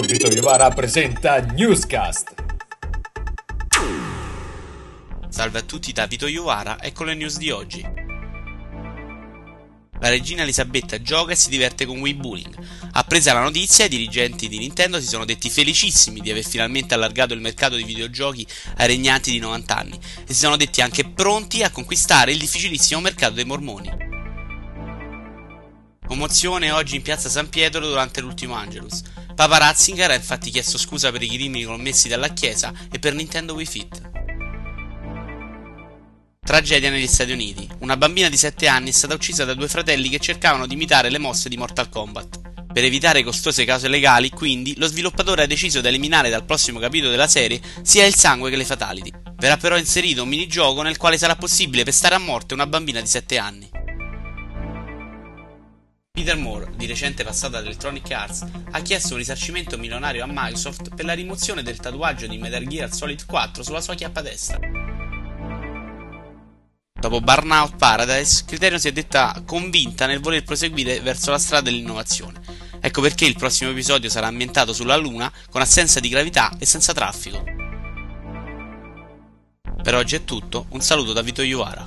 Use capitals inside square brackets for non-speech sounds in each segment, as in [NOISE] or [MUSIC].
Vito Iovara presenta Newscast. Salve a tutti da Vito Iovara e con le news di oggi. La regina Elisabetta gioca e si diverte con Wii Bullying. Appresa la notizia, i dirigenti di Nintendo si sono detti felicissimi di aver finalmente allargato il mercato dei videogiochi ai regnanti di 90 anni e si sono detti anche pronti a conquistare il difficilissimo mercato dei mormoni. Commozione oggi in piazza San Pietro durante l'ultimo Angelus. Papa Ratzinger ha infatti chiesto scusa per i crimini commessi dalla Chiesa e per Nintendo Wii Fit. Tragedia negli Stati Uniti. Una bambina di 7 anni è stata uccisa da due fratelli che cercavano di imitare le mosse di Mortal Kombat. Per evitare costose cause legali, quindi, lo sviluppatore ha deciso di eliminare dal prossimo capitolo della serie sia il sangue che le fatality. Verrà però inserito un minigioco nel quale sarà possibile pestare a morte una bambina di 7 anni. Peter Moore, di recente passato ad Electronic Arts, ha chiesto un risarcimento milionario a Microsoft per la rimozione del tatuaggio di Metal Gear Solid 4 sulla sua chiappa destra. Dopo Burnout Paradise, Criterion si è detta convinta nel voler proseguire verso la strada dell'innovazione. Ecco perché il prossimo episodio sarà ambientato sulla Luna, con assenza di gravità e senza traffico. Per oggi è tutto, un saluto da Vito Iuvara.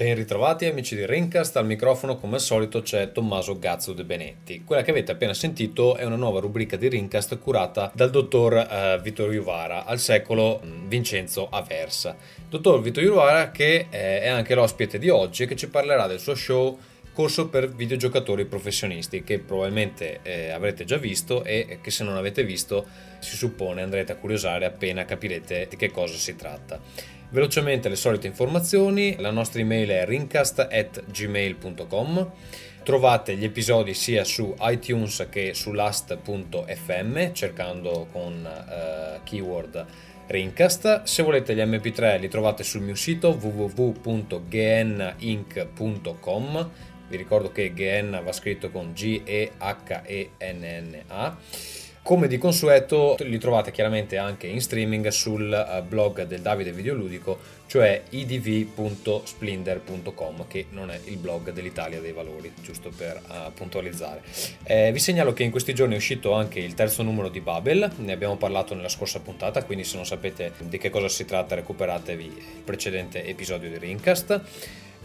Ben ritrovati amici di Rincast, al microfono come al solito c'è Tommaso Gazzo De Benetti. Quella che avete appena sentito è una nuova rubrica di Rincast curata dal dottor uh, Vittorio Iuvara, al secolo um, Vincenzo Aversa. Dottor Vittorio Iuvara che eh, è anche l'ospite di oggi e che ci parlerà del suo show corso per videogiocatori professionisti che probabilmente eh, avrete già visto e che se non avete visto si suppone andrete a curiosare appena capirete di che cosa si tratta. Velocemente le solite informazioni, la nostra email è rincast.gmail.com Trovate gli episodi sia su iTunes che su last.fm cercando con uh, keyword Rincast. Se volete gli mp3 li trovate sul mio sito www.geninc.com Vi ricordo che GN va scritto con G-E-H-E-N-N-A come di consueto li trovate chiaramente anche in streaming sul eh, blog del Davide Videoludico, cioè idv.splinder.com, che non è il blog dell'Italia dei Valori, giusto per uh, puntualizzare. Eh, vi segnalo che in questi giorni è uscito anche il terzo numero di Babel, ne abbiamo parlato nella scorsa puntata, quindi se non sapete di che cosa si tratta recuperatevi il precedente episodio di Rincast.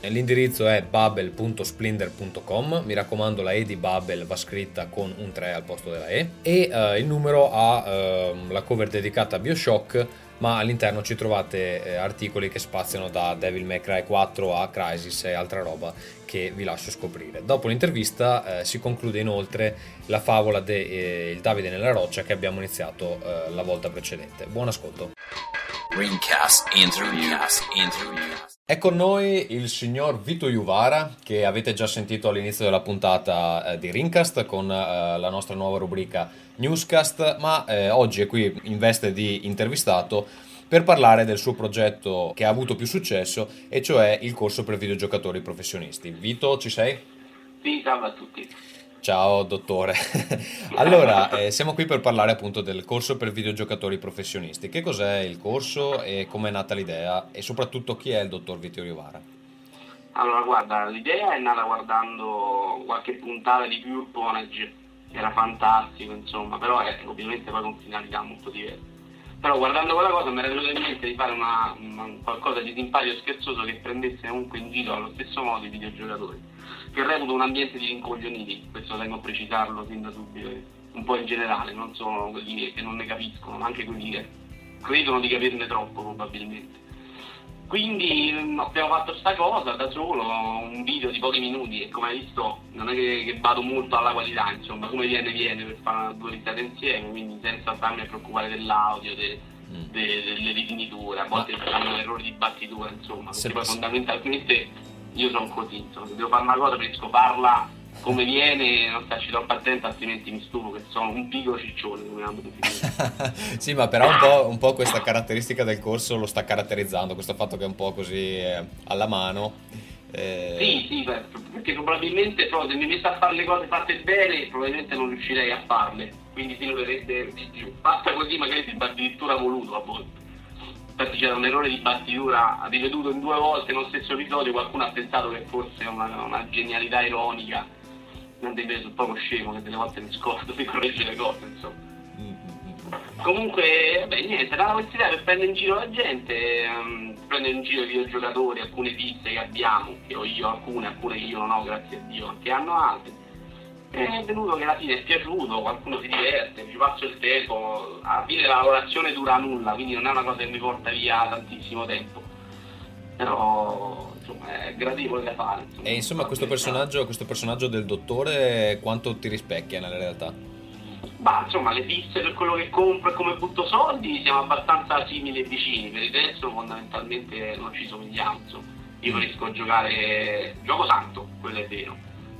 L'indirizzo è babel.splinder.com, mi raccomando la E di Babel va scritta con un 3 al posto della E e uh, il numero ha uh, la cover dedicata a Bioshock ma all'interno ci trovate eh, articoli che spaziano da Devil May Cry 4 a Crisis e altra roba che vi lascio scoprire. Dopo l'intervista eh, si conclude inoltre la favola di eh, Davide nella roccia che abbiamo iniziato eh, la volta precedente. Buon ascolto. Ringcast Interview. Interview. È con noi il signor Vito Juvara, che avete già sentito all'inizio della puntata eh, di Ringcast con eh, la nostra nuova rubrica Newscast, ma eh, oggi è qui in veste di intervistato per parlare del suo progetto che ha avuto più successo, e cioè il corso per videogiocatori professionisti. Vito, ci sei? Sì, salve a tutti. Ciao dottore. allora, eh, siamo qui per parlare appunto del corso per videogiocatori professionisti. Che cos'è il corso e come è nata l'idea e soprattutto chi è il dottor Vittorio Vara? Allora, guarda, l'idea è nata guardando qualche puntata di Pure Ponage, era fantastico, insomma, però è ovviamente poi con finalità molto diverse. Però guardando quella cosa mi era venuto in mente di fare una, una, qualcosa di simpatico e scherzoso che prendesse comunque in giro allo stesso modo i videogiocatori che reputo un ambiente di rincoglioniti, questo tengo a precisarlo sin da subito, un po' in generale, non solo quelli che non ne capiscono, ma anche quelli che credono di capirne troppo probabilmente. Quindi mm, abbiamo fatto questa cosa da solo, un video di pochi minuti e come hai visto non è che, che vado molto alla qualità, insomma, come viene viene per fare due risate insieme, quindi senza starmi a preoccupare dell'audio, de, mm. de, delle rifiniture, a volte ci fanno errori di battitura, insomma, perché poi fondamentalmente io sono così, insomma, se devo fare una cosa preferisco farla come viene, non starci troppo attento, altrimenti mi stufo che sono un piccolo ciccione, come hanno definito. [LAUGHS] sì, ma però un po', un po', questa caratteristica del corso lo sta caratterizzando, questo fatto che è un po' così eh, alla mano. Eh... Sì, sì, perché probabilmente però, se mi messo a fare le cose fatte bene, probabilmente non riuscirei a farle, quindi si noterebbe di più. Fatta così magari sembra addirittura voluto a volte infatti c'era un errore di battitura ripetuto in due volte nello stesso episodio, qualcuno ha pensato che fosse una, una genialità ironica mentre invece sono poco scemo che delle volte mi scordo di correggere le cose, insomma. Comunque, beh, niente, questa idea per prendere in giro la gente, um, prendere in giro i videogiocatori, alcune piste che abbiamo, che ho io alcune, alcune che io non ho, grazie a Dio, che hanno altre. E è venuto che alla fine è piaciuto, qualcuno si diverte, ci passo il tempo, alla fine la lavorazione dura nulla, quindi non è una cosa che mi porta via tantissimo tempo. Però insomma è gradevole da fare. Insomma, e insomma questo personaggio, questo personaggio del dottore quanto ti rispecchia nella realtà? Bah, insomma, le piste per quello che compro e come butto soldi siamo abbastanza simili e vicini, per il resto fondamentalmente non ci somigliamo, insomma. Io preferisco giocare, gioco tanto, quello è vero,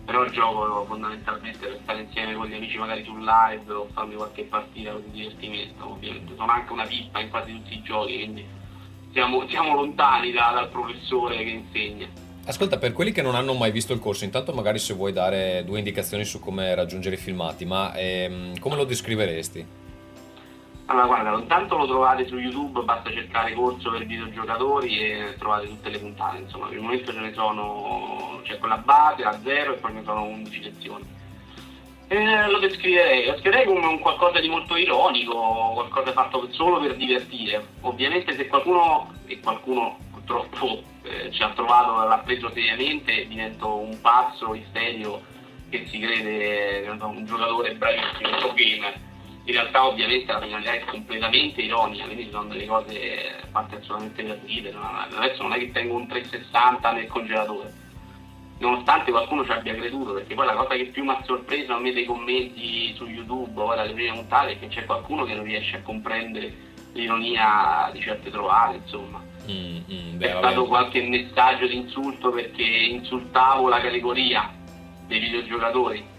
però gioco fondamentalmente per stare insieme con gli amici magari sul live o farmi qualche partita di divertimento, ovviamente. Sono anche una pippa in quasi tutti i giochi, quindi siamo, siamo lontani da, dal professore che insegna. Ascolta, per quelli che non hanno mai visto il corso, intanto magari se vuoi dare due indicazioni su come raggiungere i filmati, ma ehm, come lo descriveresti? Allora, guarda, intanto lo trovate su YouTube, basta cercare corso per videogiocatori e trovate tutte le puntate, insomma, per il momento ce ne sono, c'è quella base, a zero e poi ne sono 11 lezioni. E lo descriverei, lo descriverei come un qualcosa di molto ironico, qualcosa fatto solo per divertire. Ovviamente se qualcuno, e qualcuno purtroppo eh, ci ha trovato, l'ha preso seriamente, divento un pazzo isterico che si crede un giocatore bravissimo, un pro gamer. In realtà ovviamente la finalità è completamente ironica, quindi sono delle cose fatte assolutamente per ridere. Adesso non è che tengo un 360 nel congelatore, nonostante qualcuno ci abbia creduto, perché poi la cosa che più mi ha sorpreso a me dei commenti su YouTube, ora le prime puntate, è che c'è qualcuno che non riesce a comprendere l'ironia di certe trovate, insomma. Mm, mm, beh, è stato vabbè. qualche messaggio di insulto perché insultavo la categoria dei videogiocatori.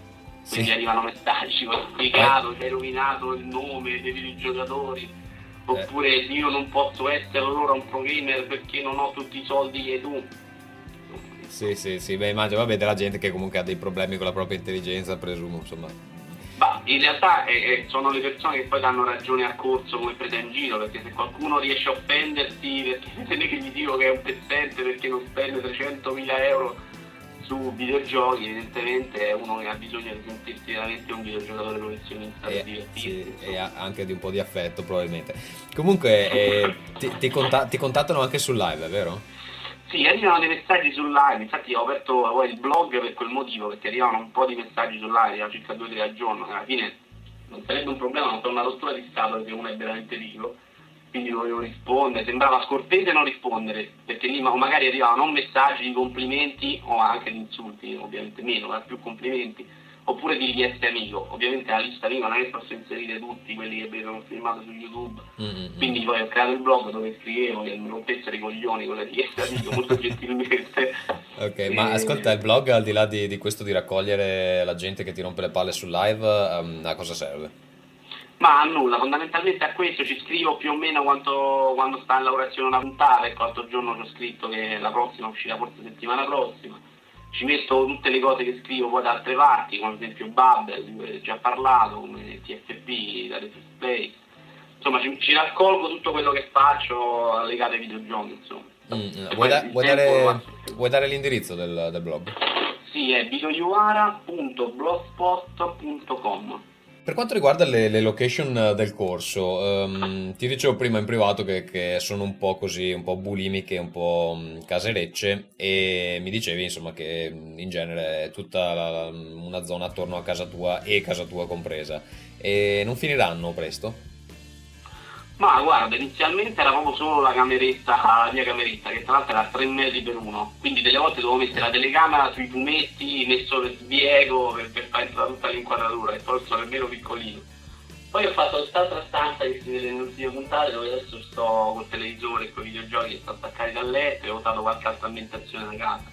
Quindi sì. arrivano messaggi, ho spiegato, eh. hai rovinato il nome dei videogiocatori. Eh. Oppure eh. io non posso essere allora un pro gamer perché non ho tutti i soldi che tu. Sì, sì, sì, beh immagino, vabbè, della gente che comunque ha dei problemi con la propria intelligenza, presumo, insomma. Ma in realtà eh, eh, sono le persone che poi danno ragione al corso come presa in giro, perché se qualcuno riesce a offendersi perché [LAUGHS] se gli dico che è un pezzente perché non spende 300.000 euro su videogiochi, evidentemente è uno che ha bisogno di sentirsi veramente un videogiocatore professionista e, per Sì, e anche di un po' di affetto probabilmente. Comunque eh, ti, ti, conta- ti contattano anche sul live, è vero? Sì, arrivano dei messaggi sul live, infatti ho aperto il blog per quel motivo, perché arrivano un po' di messaggi sul live, circa 2-3 al giorno, alla fine non sarebbe un problema, non per una rottura di stato perché uno è veramente ricco, quindi dovevo rispondere, sembrava scortese non rispondere, perché lì magari arrivavano non messaggi di complimenti o anche di insulti, ovviamente meno, ma più complimenti oppure di richieste amico. Ovviamente la lista amico non è che posso inserire tutti quelli che vedono filmato su YouTube, mm-hmm. quindi poi ho creato il blog dove scrivevo che mi rompessero i coglioni con le richieste amico molto [LAUGHS] gentilmente. ok, e... ma ascolta, il blog al di là di, di, questo di raccogliere la gente che ti rompe le palle sul live, um, a cosa serve? Ma a nulla, fondamentalmente a questo ci scrivo più o meno quanto, quando sta in lavorazione una puntata, ecco l'altro giorno ci ho scritto che la prossima uscirà forse settimana prossima ci metto tutte le cose che scrivo poi da altre parti, come ad esempio Bubble, di cui ho già parlato, come TFP, da Space. Play. Insomma, ci, ci, raccolgo tutto quello che faccio legato ai videogiochi, insomma. Mm, vuoi, da, vuoi, dare, vuoi, dare, l'indirizzo del, del blog? Sì, è videoiuara.blogspot.com per quanto riguarda le, le location eh, del corso, um, ti dicevo prima in privato che, che, sono un po' così, un po' bulimiche, un po' um, caserecce e mi dicevi insomma che mm, in genere è tutta la, una zona attorno a casa tua e casa tua compresa e non finiranno presto? Ma guarda, inizialmente era proprio solo la cameretta, la mia cameretta, che tra l'altro era 3 metri per uno, quindi delle volte dovevo mettere la telecamera sui fumetti, messo il sbiego per, per fare tutta l'inquadratura, e poi sono nemmeno piccolino. Poi ho fatto quest'altra stanza che si vede nelle ultime puntate dove adesso sto col televisore e con i videogiochi che sto attaccati dal letto e ho usato qualche altra ambientazione da casa.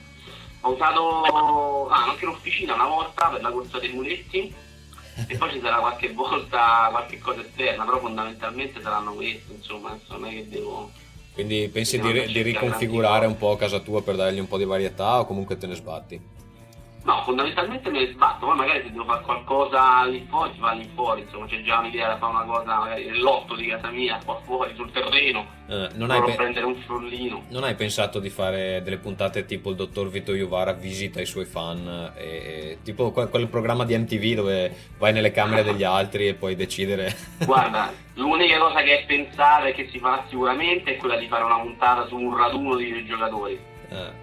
Ho usato ah, anche l'officina una volta per la corsa dei muretti e poi ci sarà qualche volta qualche cosa esterna, però fondamentalmente saranno queste, insomma, non è che devo... Quindi pensi di, di riconfigurare un po' casa tua per dargli un po' di varietà o comunque te ne sbatti? No, fondamentalmente me ne sbatto, poi magari se devo fare qualcosa lì fuori, si fa lì fuori, insomma c'è già un'idea da fare una cosa magari nell'otto di casa mia, qua fuori sul terreno, Eh, non, hai pe- prendere un frollino. non hai pensato di fare delle puntate tipo il dottor Vito Iovara visita i suoi fan, e, e- tipo quel, quel programma di MTV dove vai nelle camere degli [LAUGHS] altri e puoi decidere... Guarda, [LAUGHS] l'unica cosa che è pensata e che si farà sicuramente è quella di fare una puntata su un raduno di videogiocatori, Eh,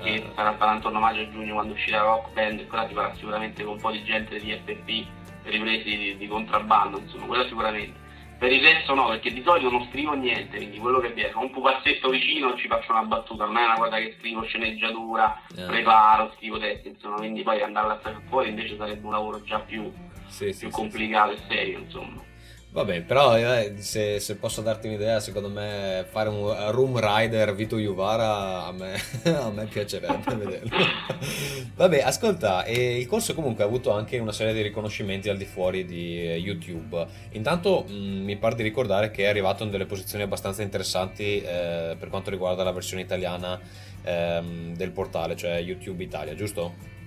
che sarà sarà intorno a maggio e giugno quando uscirà Rock Band, e quella si farà sicuramente con un po' di gente di FP ripresi di, di contrabbando, insomma, quella sicuramente. Per il resto no, perché di solito non scrivo niente, quindi quello che viene, ho un pupazzetto vicino ci faccio una battuta, non è una cosa che scrivo sceneggiatura, eh, preparo, scrivo testi, insomma, quindi poi andarla a stare fuori invece sarebbe un lavoro già più, sì, sì, più sì, complicato e serio, insomma. Vabbè, però eh, se, se posso darti un'idea, secondo me fare un Room Rider Vito Juvara a me, [LAUGHS] a me piacerebbe vederlo. [LAUGHS] Vabbè, ascolta, e il corso comunque ha avuto anche una serie di riconoscimenti al di fuori di eh, YouTube. Intanto mh, mi pare di ricordare che è arrivato in delle posizioni abbastanza interessanti eh, per quanto riguarda la versione italiana ehm, del portale, cioè YouTube Italia, giusto?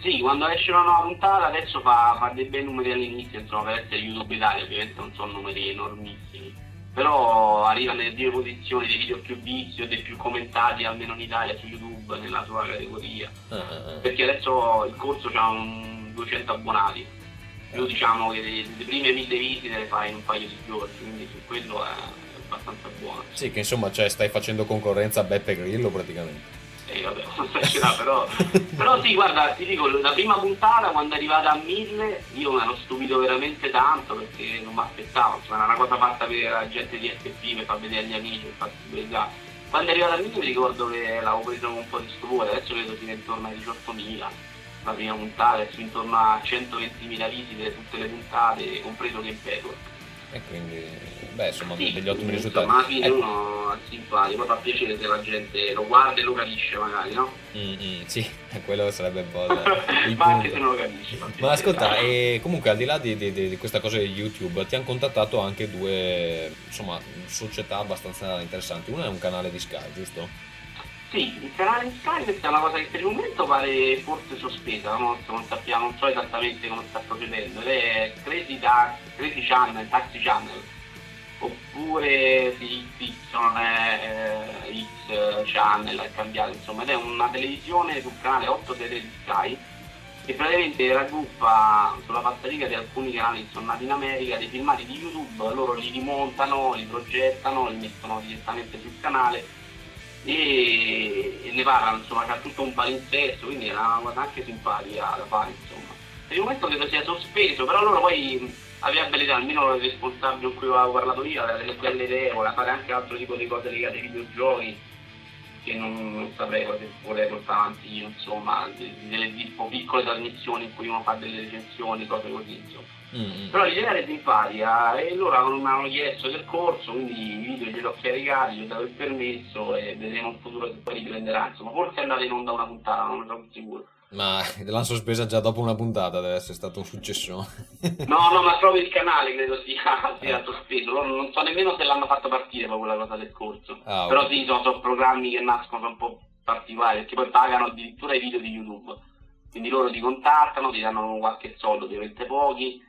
Sì, quando esce una nuova puntata adesso fa, fa dei bei numeri all'inizio, insomma, per essere YouTube Italia ovviamente non sono numeri enormissimi, però arriva nelle prime posizioni dei video più visti o dei più commentati, almeno in Italia, su YouTube, nella sua categoria, ah. perché adesso il corso ha un 200 abbonati, più diciamo che le, le prime mille visite le fai in un paio di giorni, quindi su quello è abbastanza buono. Sì, che insomma cioè, stai facendo concorrenza a Beppe Grillo praticamente. Vabbè, non però... [LAUGHS] però sì, guarda, ti dico, la prima puntata quando è arrivata a 1000 io mi ero stupito veramente tanto perché non mi aspettavo, insomma, era una cosa fatta per la gente di FP, per far vedere agli amici, per far pubblicità. Quando è arrivata a 1000 mi ricordo che l'avevo preso con un po' di stupore, adesso credo sia intorno ai 18.000 la prima puntata, adesso intorno a 120.000 visite tutte le puntate, compreso Game Network. E quindi, beh, insomma, Sì, degli ottimi risultati. Insomma, alla fine Eh, uno simpatico, poi fa piacere se la gente lo guarda e lo capisce magari, no? mm, mm, sì, [LAUGHS] quello sarebbe un po' il, [LAUGHS] Ma anche se non lo capisci. Ma ascolta, e comunque al di là di, di- di- di questa cosa di YouTube, ti hanno contattato anche due, insomma, società abbastanza interessanti. Una è un canale di Sky, giusto? Sì, il canale di Sky è una cosa che per il momento pare forse sospesa, no? non sappiamo, non so esattamente come sta procedendo, ed è Crazy, Ta- Crazy Channel, Taxi Channel, oppure non è eh, X Channel, è cambiato insomma, ed è una televisione sul canale 8 tele di Sky che praticamente raggruppa sulla falsariga di alcuni canali che sono nati in America dei filmati di YouTube, loro li rimontano, li progettano, li mettono direttamente sul canale e, ne parlano, insomma, c'ha tutto un palinsesto, quindi è una cosa anche simpatica da fare, insomma. Per il momento credo sia sospeso, però loro poi aveva belle idee, almeno il responsabile con cui avevo parlato io, aveva delle belle idee, voleva fare anche altro tipo di cose legate ai videogiochi, che non, saprei cosa vorrei portare avanti io, insomma, de- delle tipo piccole trasmissioni in cui uno fa delle recensioni, cose così, insomma. Mm. Però l'idea era simpatica e loro mi hanno chiesto del corso, quindi i video glieli ho caricati, gli ho dato il permesso e vedremo in futuro se poi riprenderà. Insomma, forse è andata in onda una puntata, non ne sono sicuro. Ma [LAUGHS] l'hanno sospesa già dopo una puntata, deve essere stato un successo. [LAUGHS] No, no, ma proprio il canale credo sia, sia sospeso. Loro non so nemmeno se l'hanno fatto partire proprio la cosa del corso. Ah, Però ok. sì, sono, sono programmi che nascono un po' particolari, perché poi pagano addirittura i video di YouTube. Quindi loro ti contattano, ti danno qualche soldo, ovviamente pochi,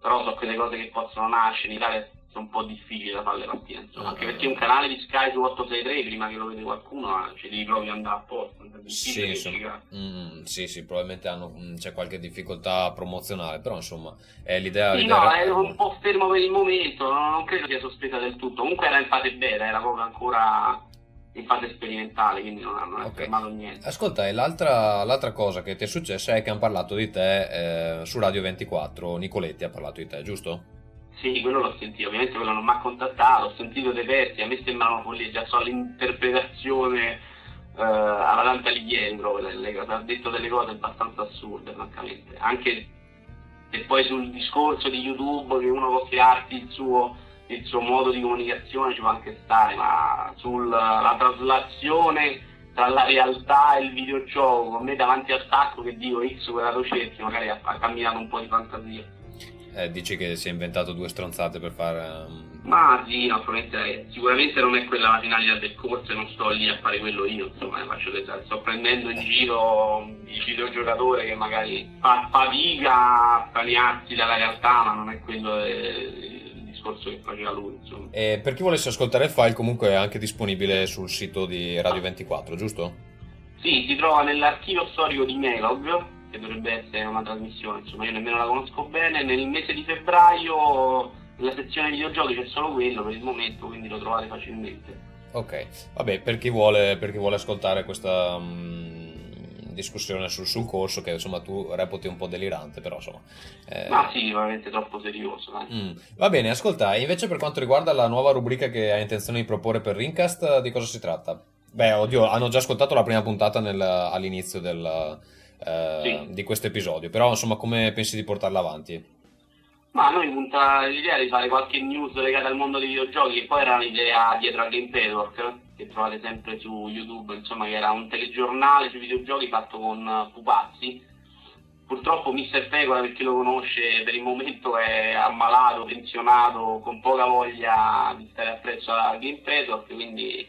però sono quelle cose che possono nascere in Italia sono un po' difficili da farle partire, insomma. Anche Ah. perché un canale di Sky su 863, prima che lo vede qualcuno, eh, ci devi proprio andare apposta. Sì, difficile insomma, mm, sì, sì, probabilmente hanno- mm, c'è qualche difficoltà promozionale, però insomma è l'idea... Sì, l'idea no, era- è un po' fermo per il momento, non, non credo sia sospesa del tutto. Comunque era in fase beta, era proprio ancora in fase sperimentale, quindi non hanno Ok. fermato niente. Ascolta, e l'altra, l'altra cosa che ti è successa è che hanno parlato di te eh, su Radio 24, Nicoletti ha parlato di te, giusto? Sì, quello l'ho sentito, ovviamente quello non mi ha contattato, ho sentito dei pezzi, a me sembrano follie, già so l'interpretazione eh, alla Dante Alighieri proprio, ha detto delle cose abbastanza assurde, francamente. Anche se poi sul discorso di YouTube che uno può crearsi il suo, il suo modo di comunicazione ci può anche stare, ma sulla traslazione tra la realtà e il videogioco, a me davanti al sacco che dico X quella cerchi, magari ha, ha camminato un po' di fantasia. Eh, dici che si è inventato due stronzate per fare... Um... Ma sì, no, sicuramente non è quella la finalità del corso e non sto lì a fare quello io, insomma, faccio che sto prendendo in giro il videogiocatore che magari fa fatica a staniarsi dalla realtà, ma non è quello il discorso che faceva lui, insomma. E per chi volesse ascoltare il file comunque è anche disponibile sul sito di Radio 24, giusto? Sì, si trova nell'archivio storico di Melog, che dovrebbe essere una trasmissione, insomma io nemmeno la conosco bene, nel mese di febbraio nella sezione videogiochi c'è solo quello per il momento, quindi lo trovate facilmente. Ok, vabbè, per chi vuole, per chi vuole ascoltare questa um, discussione sul, sul, corso, che insomma tu reputi un po' delirante, però insomma... Eh... Ma sì, veramente troppo serioso. Mm. Va bene, ascolta, invece per quanto riguarda la nuova rubrica che hai intenzione di proporre per Rincast, di cosa si tratta? Beh, oddio, hanno già ascoltato la prima puntata nel, all'inizio del, eh, sì. di questo episodio, però insomma come pensi di portarla avanti? Ma noi punta l'idea di fare qualche news legata al mondo dei videogiochi, che poi era un'idea dietro a Game Network, che trovate sempre su YouTube, insomma che era un telegiornale sui videogiochi fatto con Pupazzi. Purtroppo Mister Pecora, per chi lo conosce, per il momento è ammalato, pensionato, con poca voglia di stare appresso a Game Network, quindi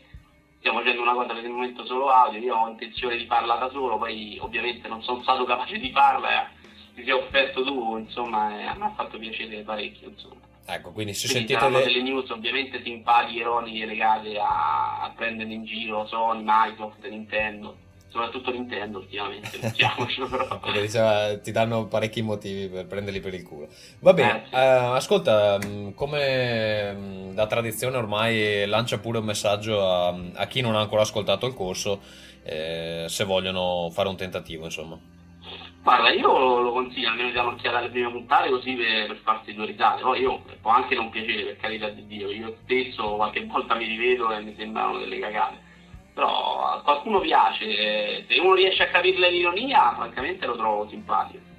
stiamo facendo una cosa per il momento solo audio, io ho intenzione di farla da solo, poi ovviamente non sono stato capace di farla, ti sei offerto tu, insomma, e a me ha fatto piacere parecchio, insomma. Ecco, quindi se quindi sentite le... delle news ovviamente simpatiche, ironiche, legate a, a prendere in giro Sony, Microsoft, Nintendo soprattutto Nintendo ultimamente, [LAUGHS] diciamocelo però. Diceva, ti danno parecchi motivi per prenderli per il culo. Va bene, eh, sì. uh, ascolta, mm, come mm, da tradizione ormai lancia pure un messaggio a, a chi non ha ancora ascoltato il corso, eh, se vogliono fare un tentativo, insomma. Guarda, io lo consiglio almeno di dare un'occhiata alle prime puntate così per, per farsi due risate. Poi io può anche non piacere per carità di Dio, io stesso qualche volta mi rivedo e mi sembrano delle cagate però a qualcuno piace, se uno riesce a capire l'ironia, francamente lo trovo simpatico.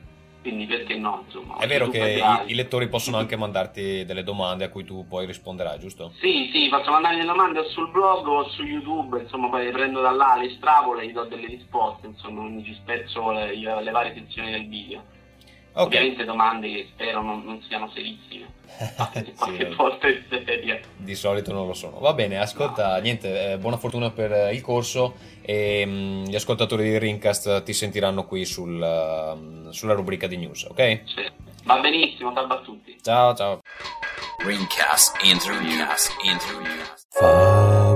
Quindi perché no? Insomma, è vero che i, i, lettori possono anche mandarti delle domande a cui tu poi risponderai, giusto? Sì, sì, posso mandare delle domande sul blog o su YouTube, insomma poi le prendo da là, le estrapolo e gli do delle risposte, insomma, quindi ci spezzo le, le varie sezioni del video. Okay. Ovviamente domande che spero non, non siano serissime. [LAUGHS] qualche sì, volta in seria. Di solito non lo sono. Va bene, ascolta, no. niente, eh, buona fortuna per eh, il corso e mh, mm, gli ascoltatori di Rincast ti sentiranno qui sul, uh, sulla rubrica di news, ok? Sì. Va benissimo, salve a tutti. Ciao, ciao. Rincast interview. Rincast interview. Fabula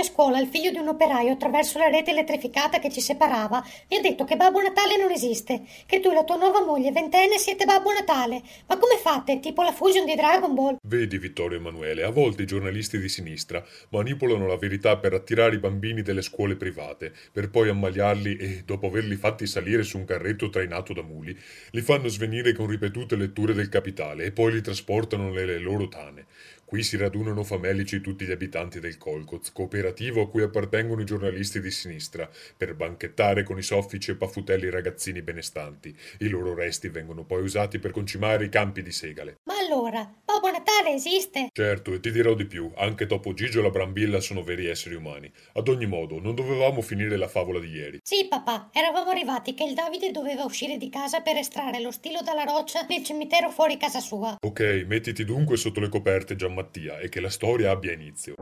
A scuola il figlio di un operaio, attraverso la rete elettrificata che ci separava, mi ha detto che Babbo Natale non esiste, che tu e la tua nuova moglie ventenne siete Babbo Natale. Ma come fate? Tipo la fusion di Dragon Ball? Vedi, Vittorio Emanuele, a volte i giornalisti di sinistra manipolano la verità per attirare i bambini delle scuole private, per poi ammaliarli e, dopo averli fatti salire su un carretto trainato da muli, li fanno svenire con ripetute letture del capitale e poi li trasportano nelle loro tane. Qui si radunano famelici tutti gli abitanti del Colcoz, cooperativo a cui appartengono i giornalisti di sinistra, per banchettare con i soffici e paffutelli ragazzini benestanti. I loro resti vengono poi usati per concimare i campi di segale. Ma allora, Babbo Natale esiste? Certo, e ti dirò di più, anche Topo Gigio e la Brambilla sono veri esseri umani. Ad ogni modo, non dovevamo finire la favola di ieri. Sì, papà, eravamo arrivati che il Davide doveva uscire di casa per estrarre lo stilo dalla roccia nel cimitero fuori casa sua. Ok, mettiti dunque sotto le coperte, Gianmarco Mattia e che la storia abbia inizio.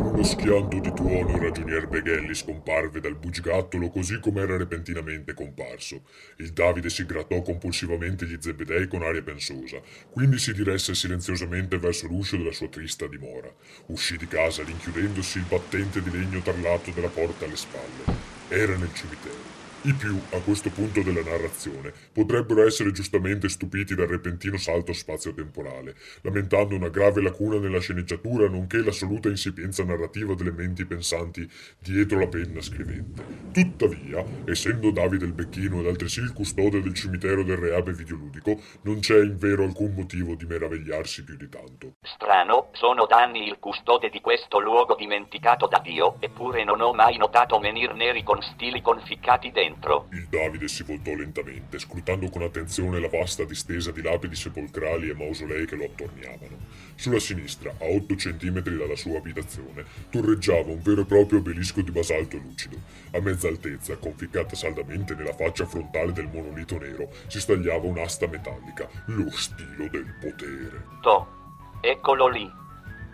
Con uno schianto di tuono il ragionier Beghelli scomparve dal bugigattolo così come era repentinamente comparso. Il Davide si grattò compulsivamente gli zebedei con aria pensosa, quindi si diresse silenziosamente verso l'uscio della sua trista dimora. Uscì di casa rinchiudendosi il battente di legno tarlato della porta alle spalle. Era nel cimitero. I più, a questo punto della narrazione, potrebbero essere giustamente stupiti dal repentino salto spazio-temporale, lamentando una grave lacuna nella sceneggiatura nonché l'assoluta insipienza narrativa delle menti pensanti dietro la penna scrivente. Tuttavia, essendo Davide il Becchino ed altresì il custode del cimitero del reame videoludico, non c'è in vero alcun motivo di meravigliarsi più di tanto. Strano, sono da anni il custode di questo luogo dimenticato da Dio, eppure non ho mai notato menir neri con stili conficcati dentro dentro. Il Davide si voltò lentamente, scrutando con attenzione la vasta distesa di lapidi sepolcrali e mausolei che lo attorniavano. Sulla sinistra, a 8 centimetri dalla sua abitazione, torreggiava un vero e proprio obelisco di basalto lucido. A mezza altezza, conficcata saldamente nella faccia frontale del monolito nero, si stagliava un'asta metallica, lo stilo del potere. To. Eccolo lì.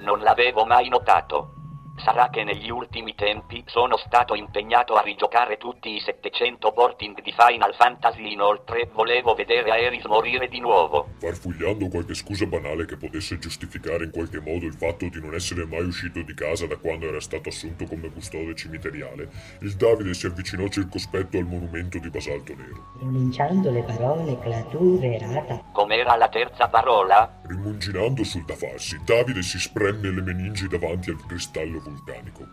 Non l'avevo mai notato. Sarà che negli ultimi tempi sono stato impegnato a rigiocare tutti i 700 porting di Final Fantasy. Inoltre volevo vedere Aeris morire di nuovo. Farfugliando qualche scusa banale che potesse giustificare in qualche modo il fatto di non essere mai uscito di casa da quando era stato assunto come custode cimiteriale, il Davide si avvicinò circospetto al monumento di basalto nero. pronunciando le parole Clatur errata. Com'era la terza parola? Rimunginando sul da farsi, Davide si spremme le meningi davanti al cristallo vulcanico.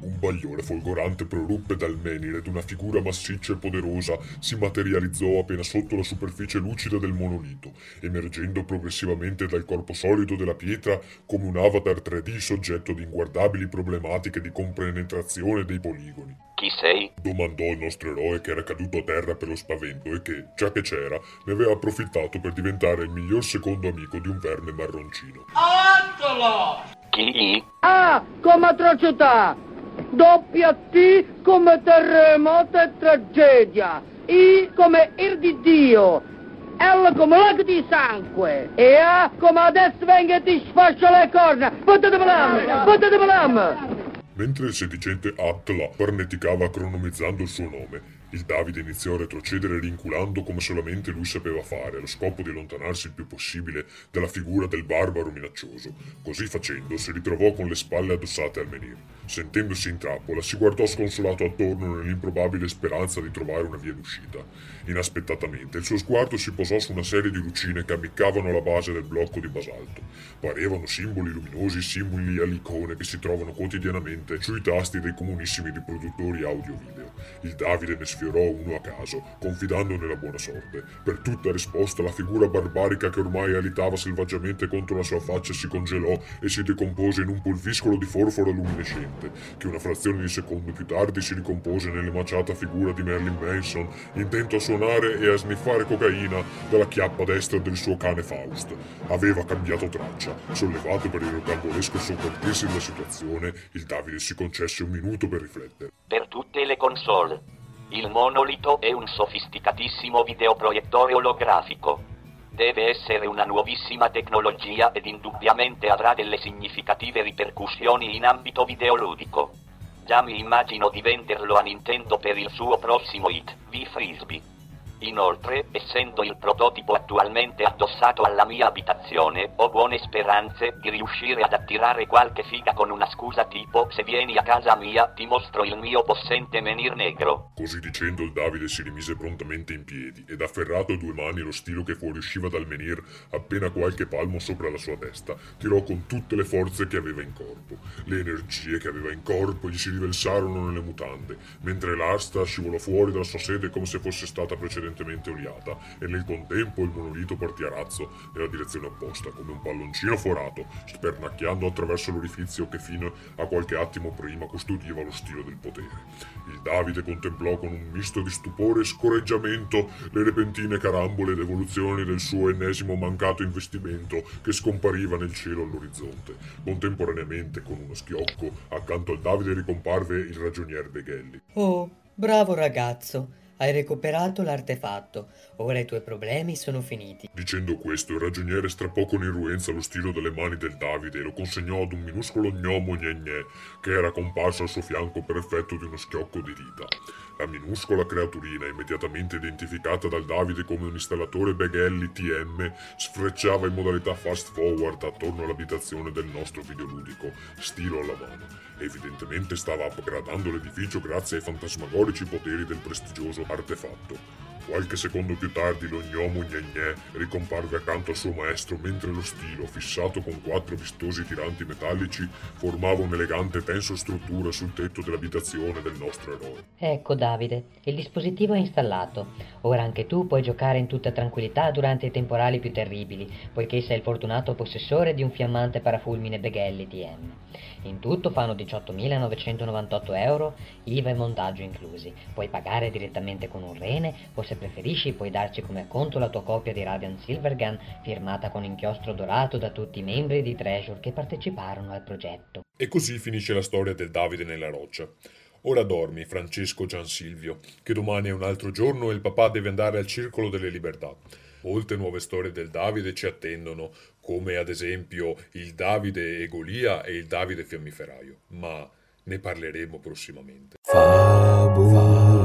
Un bagliore folgorante proruppe dal menire ed una figura massiccia e poderosa si materializzò appena sotto la superficie lucida del monolito, emergendo progressivamente dal corpo solido della pietra come un avatar 3D soggetto di inguardabili problematiche di compenetrazione dei poligoni. Chi sei? Domandò il nostro eroe che era caduto a terra per lo spavento e che, già che c'era, ne aveva approfittato per diventare il miglior secondo amico di un verme marroncino. Chi? A come atrocità, doppia T come terremoto e tragedia, I come ir di Dio, L come lago di sangue e A come adesso venga e ti sfascia le corna. Potete blam, potete blam. Mentre il sedicente Attla farneticava cronomizzando il suo nome, il Davide iniziò a retrocedere rinculando come solamente lui sapeva fare, allo scopo di allontanarsi il più possibile dalla figura del barbaro minaccioso. Così facendo si ritrovò con le spalle addossate al menhir. Sentendosi in trappola, si guardò sconsolato attorno nell'improbabile speranza di trovare una via d'uscita. Inaspettatamente, il suo sguardo si posò su una serie di lucine che ammiccavano alla base del blocco di basalto. Parevano simboli luminosi simili all'icone che si trovano quotidianamente sui tasti dei comunissimi riproduttori audio-video. Il Davide ne sfiorò uno a caso, confidando nella buona sorte. Per tutta risposta, la figura barbarica che ormai alitava selvaggiamente contro la sua faccia si congelò e si decompose in un pulviscolo di forforo luminescente, che una frazione di secondo più tardi si ricompose nell'emaciata figura di Merlin Manson, intento a suonare e a sniffare cocaina dalla chiappa destra del suo cane Faust. Aveva cambiato traccia. Sollevato per il rocambolesco sovvertirsi della situazione, il Davide si concesse un minuto per riflettere. Per tutte le console. Il monolito è un sofisticatissimo videoproiettore olografico. Deve essere una nuovissima tecnologia ed indubbiamente avrà delle significative ripercussioni in ambito videoludico. Già mi immagino di venderlo a Nintendo per il suo prossimo hit, V-Frisbee. Inoltre, essendo il prototipo attualmente addossato alla mia abitazione, ho buone speranze di riuscire ad attirare qualche figa con una scusa tipo se vieni a casa mia ti mostro il mio possente menir negro. Così dicendo il Davide si rimise prontamente in piedi ed afferrato due mani lo stilo che fuoriusciva dal menhir appena qualche palmo sopra la sua testa, tirò con tutte le forze che aveva in corpo. Le energie che aveva in corpo gli si riversarono nelle mutande, mentre l'asta scivolò fuori dalla sua sede come se fosse stata precedentemente oliata e nel contempo il monolito partì a razzo nella direzione opposta come un palloncino forato, spernacchiando attraverso l'orifizio che fino a qualche attimo prima custodiva lo stilo del potere. Il Davide contemplò con un misto di stupore e scorreggiamento le repentine carambole ed evoluzioni del suo ennesimo mancato investimento che scompariva nel cielo all'orizzonte. Contemporaneamente, con uno schiocco, accanto al Davide ricomparve il ragionier Beghelli. Oh, bravo ragazzo, hai recuperato l'artefatto. Ora i tuoi problemi sono finiti. Dicendo questo, il ragioniere strappò con irruenza lo stilo dalle mani del Davide e lo consegnò ad un minuscolo gnomo gne gne che era comparso al suo fianco per effetto di uno schiocco di dita. La minuscola creaturina, immediatamente identificata dal Davide come un installatore Beghelli TM, sfrecciava in modalità fast forward attorno all'abitazione del nostro videoludico, stilo alla mano. Evidentemente stava upgradando l'edificio grazie ai fantasmagorici poteri del prestigioso artefatto. Qualche secondo più tardi lo gnomo Gnegne ricomparve accanto al suo maestro mentre lo stilo, fissato con quattro vistosi tiranti metallici, formava un'elegante tenso struttura sul tetto dell'abitazione del nostro eroe. Ecco Davide, il dispositivo è installato. Ora anche tu puoi giocare in tutta tranquillità durante i temporali più terribili, poiché sei il fortunato possessore di un fiammante parafulmine Beghelli TM. In tutto fanno 18.998 euro, IVA e montaggio inclusi. Puoi pagare direttamente con un rene o se preferisci puoi darci come acconto la tua copia di Radiant Silvergun firmata con inchiostro dorato da tutti i membri di Treasure che parteciparono al progetto. E così finisce la storia del Davide nella roccia. Ora dormi, Francesco Giansilvio, che domani è un altro giorno e il papà deve andare al Circolo delle Libertà. Molte nuove storie del Davide ci attendono, come ad esempio il Davide e Golia e il Davide Fiammiferaio, ma ne parleremo prossimamente. Favola